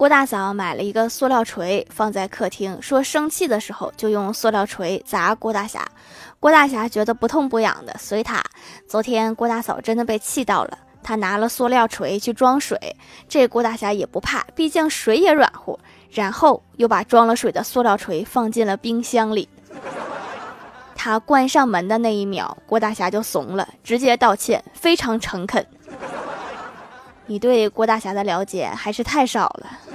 郭大嫂买了一个塑料锤放在客厅说生气的时候就用塑料锤砸郭大侠。郭大侠觉得不痛不痒的随他。昨天郭大嫂真的被气到了他拿了塑料锤去装水这郭大侠也不怕毕竟水也软乎然后又把装了水的塑料锤放进了冰箱里。他关上门的那一秒郭大侠就怂了直接道歉非常诚恳。你对郭大侠的了解还是太少了。